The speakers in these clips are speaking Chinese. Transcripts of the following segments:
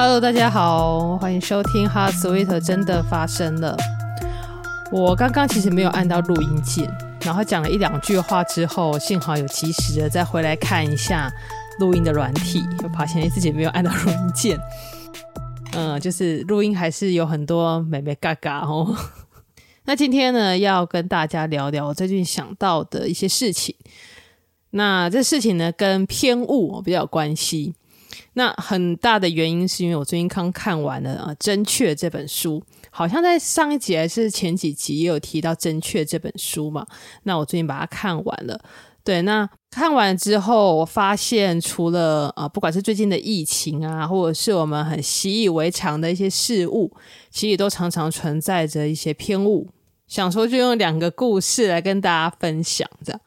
Hello，大家好，欢迎收听《Heart Sweet》真的发生了。我刚刚其实没有按到录音键，然后讲了一两句话之后，幸好有及时的再回来看一下录音的软体，又发现自己没有按到录音键。嗯，就是录音还是有很多美眉嘎嘎哦。那今天呢，要跟大家聊聊我最近想到的一些事情。那这事情呢，跟偏误比较有关系。那很大的原因是因为我最近刚看完了啊《真确》这本书，好像在上一集还是前几集也有提到《真确》这本书嘛。那我最近把它看完了，对，那看完之后，我发现除了啊，不管是最近的疫情啊，或者是我们很习以为常的一些事物，其实都常常存在着一些偏误。想说就用两个故事来跟大家分享，这样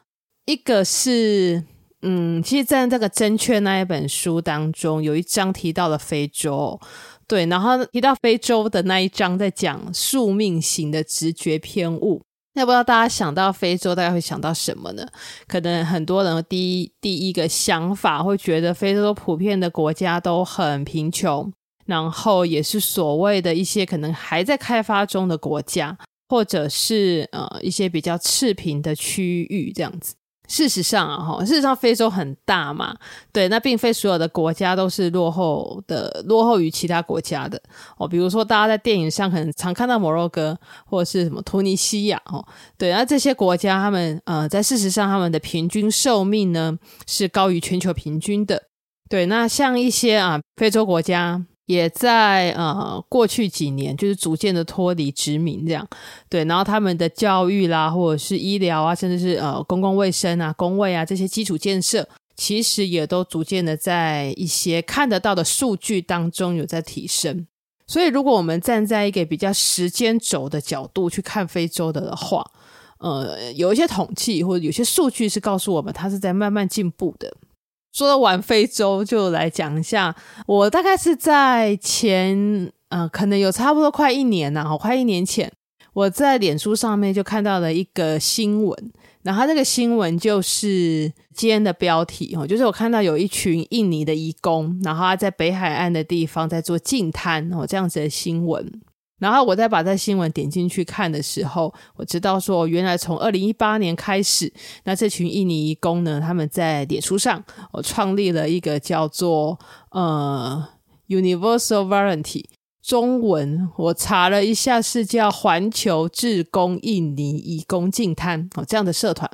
一个是。嗯，其实，在这个真确那一本书当中，有一章提到了非洲，对，然后提到非洲的那一章在讲宿命型的直觉偏误。那不知道大家想到非洲，大概会想到什么呢？可能很多人第一第一个想法会觉得非洲普遍的国家都很贫穷，然后也是所谓的一些可能还在开发中的国家，或者是呃一些比较赤贫的区域这样子。事实上啊，哈，事实上非洲很大嘛，对，那并非所有的国家都是落后的，落后于其他国家的哦。比如说，大家在电影上可能常看到摩洛哥或者是什么突尼西亚哦，对，那这些国家他们呃，在事实上他们的平均寿命呢是高于全球平均的，对。那像一些啊非洲国家。也在呃过去几年，就是逐渐的脱离殖民这样，对，然后他们的教育啦，或者是医疗啊，甚至是呃公共卫生啊、公卫啊这些基础建设，其实也都逐渐的在一些看得到的数据当中有在提升。所以，如果我们站在一个比较时间轴的角度去看非洲的的话，呃，有一些统计或者有些数据是告诉我们，它是在慢慢进步的。说完非洲，就来讲一下。我大概是在前，呃，可能有差不多快一年了，快一年前，我在脸书上面就看到了一个新闻。然后这个新闻就是今天的标题哦，就是我看到有一群印尼的移工，然后他在北海岸的地方在做净滩哦，这样子的新闻。然后我再把这新闻点进去看的时候，我知道说，原来从二零一八年开始，那这群印尼移工呢，他们在脸书上，我创立了一个叫做呃 Universal Volunteer，中文我查了一下是叫环球志工印尼移工净滩哦这样的社团。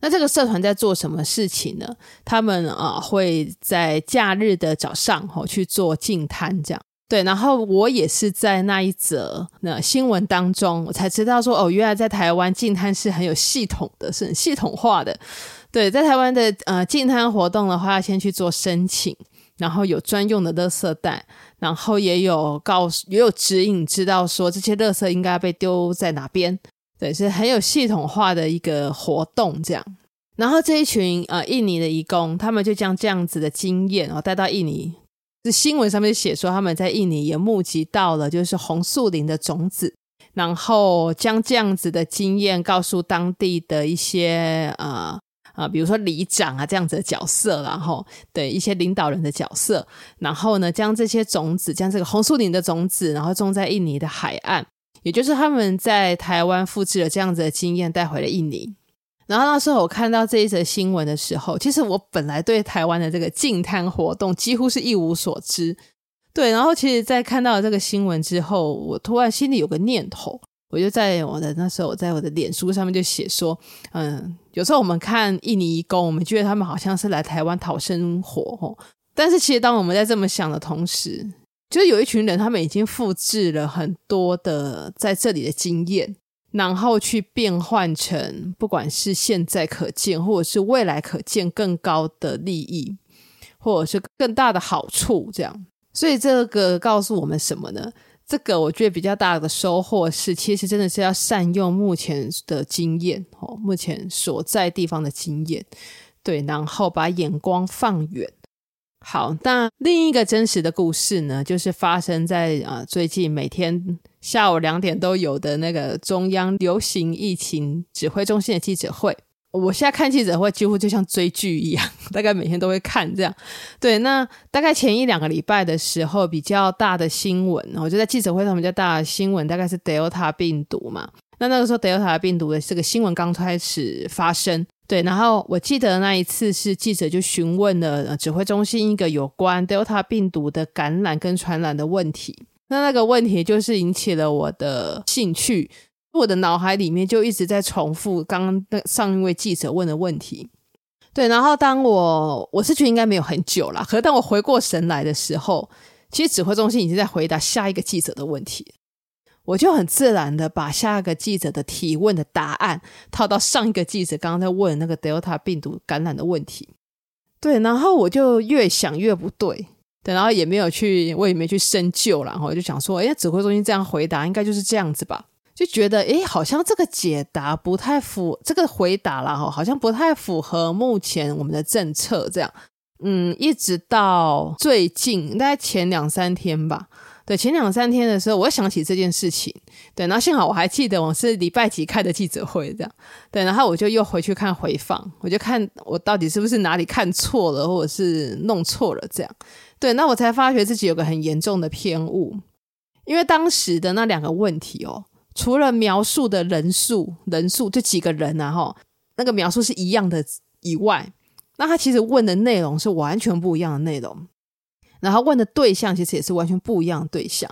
那这个社团在做什么事情呢？他们啊、会在假日的早上哦去做净滩这样。对，然后我也是在那一则那新闻当中，我才知道说，哦，原来在台湾净滩是很有系统的，是很系统化的。对，在台湾的呃净滩活动的话，要先去做申请，然后有专用的垃圾袋，然后也有告诉，也有指引，知道说这些垃圾应该被丢在哪边。对，是很有系统化的一个活动这样。然后这一群呃印尼的移工，他们就将这样子的经验哦带到印尼。是新闻上面写说，他们在印尼也募集到了就是红树林的种子，然后将这样子的经验告诉当地的一些呃呃，比如说里长啊这样子的角色，然后对一些领导人的角色，然后呢，将这些种子，将这个红树林的种子，然后种在印尼的海岸，也就是他们在台湾复制了这样子的经验带回了印尼。然后那时候我看到这一则新闻的时候，其实我本来对台湾的这个净滩活动几乎是一无所知。对，然后其实，在看到这个新闻之后，我突然心里有个念头，我就在我的那时候，我在我的脸书上面就写说，嗯，有时候我们看印尼移工，我们觉得他们好像是来台湾讨生活，哦，但是其实当我们在这么想的同时，就是有一群人，他们已经复制了很多的在这里的经验。然后去变换成，不管是现在可见，或者是未来可见更高的利益，或者是更大的好处，这样。所以这个告诉我们什么呢？这个我觉得比较大的收获是，其实真的是要善用目前的经验，哦，目前所在地方的经验，对，然后把眼光放远。好，那另一个真实的故事呢，就是发生在啊、最近每天下午两点都有的那个中央流行疫情指挥中心的记者会。我现在看记者会几乎就像追剧一样，大概每天都会看这样。对，那大概前一两个礼拜的时候，比较大的新闻，我就在记者会上比较大的新闻，大概是 Delta 病毒嘛。那那个时候 Delta 病毒的这个新闻刚开始发生，对。然后我记得那一次是记者就询问了指挥中心一个有关 Delta 病毒的感染跟传染的问题。那那个问题就是引起了我的兴趣。我的脑海里面就一直在重复刚刚那上一位记者问的问题，对。然后当我我是觉得应该没有很久了，可是当我回过神来的时候，其实指挥中心已经在回答下一个记者的问题，我就很自然的把下一个记者的提问的答案套到上一个记者刚刚在问那个 Delta 病毒感染的问题，对。然后我就越想越不对，然后也没有去，我也没去深究，然后我就想说，哎，指挥中心这样回答，应该就是这样子吧。就觉得，诶，好像这个解答不太符，这个回答啦，哈，好像不太符合目前我们的政策，这样，嗯，一直到最近，大概前两三天吧，对，前两三天的时候，我又想起这件事情，对，然后幸好我还记得我是礼拜几开的记者会，这样，对，然后我就又回去看回放，我就看我到底是不是哪里看错了，或者是弄错了，这样，对，那我才发觉自己有个很严重的偏误，因为当时的那两个问题哦。除了描述的人数，人数这几个人啊，哈，那个描述是一样的以外，那他其实问的内容是完全不一样的内容，然后问的对象其实也是完全不一样的对象，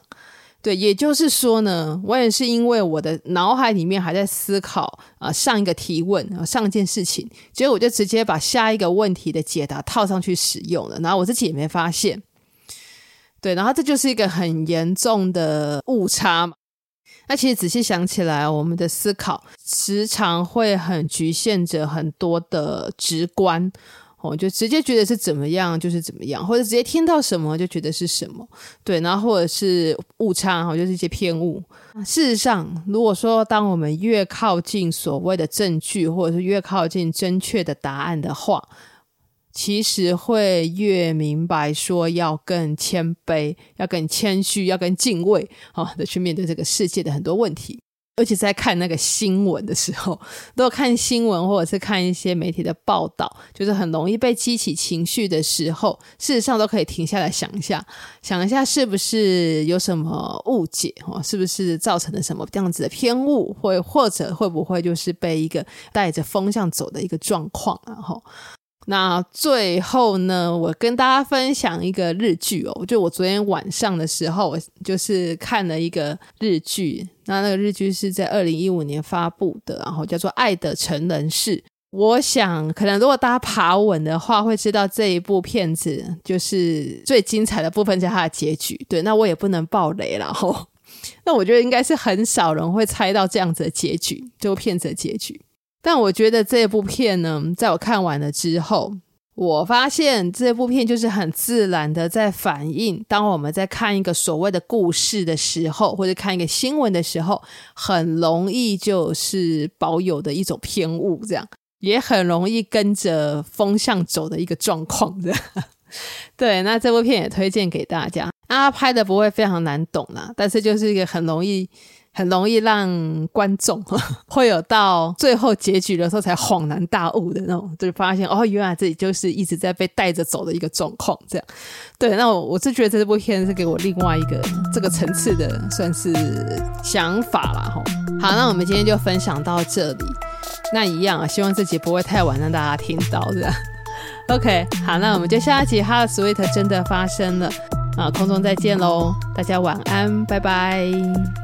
对，也就是说呢，我也是因为我的脑海里面还在思考啊上一个提问啊上一件事情，结果我就直接把下一个问题的解答套上去使用了，然后我自己也没发现，对，然后这就是一个很严重的误差嘛。那其实仔细想起来，我们的思考时常会很局限着很多的直观，哦，就直接觉得是怎么样就是怎么样，或者直接听到什么就觉得是什么，对，然后或者是误差，哈，就是一些偏误。事实上，如果说当我们越靠近所谓的证据，或者是越靠近正确的答案的话，其实会越明白，说要更谦卑，要更谦虚，要更敬畏，好的 去面对这个世界的很多问题。而且在看那个新闻的时候，如果看新闻或者是看一些媒体的报道，就是很容易被激起情绪的时候，事实上都可以停下来想一下，想一下是不是有什么误解，哦，是不是造成了什么这样子的偏误，或或者会不会就是被一个带着风向走的一个状况，然后。那最后呢，我跟大家分享一个日剧哦，就我昨天晚上的时候，我就是看了一个日剧。那那个日剧是在二零一五年发布的，然后叫做《爱的成人式》。我想，可能如果大家爬文的话，会知道这一部片子就是最精彩的部分，是它的结局。对，那我也不能爆雷了吼。那我觉得应该是很少人会猜到这样子的结局，这部片子的结局。但我觉得这部片呢，在我看完了之后，我发现这部片就是很自然的在反映，当我们在看一个所谓的故事的时候，或者看一个新闻的时候，很容易就是保有的一种偏误，这样也很容易跟着风向走的一个状况，的。对，那这部片也推荐给大家。啊，拍的不会非常难懂啦，但是就是一个很容易。很容易让观众 会有到最后结局的时候才恍然大悟的那种，就发现哦，原来自己就是一直在被带着走的一个状况，这样。对，那我我是觉得这部片是给我另外一个这个层次的算是想法啦。哈。好，那我们今天就分享到这里。那一样啊，希望这集不会太晚让大家听到，这样。OK，好，那我们就下一集《Hot Sweet》真的发生了啊，空中再见喽，大家晚安，拜拜。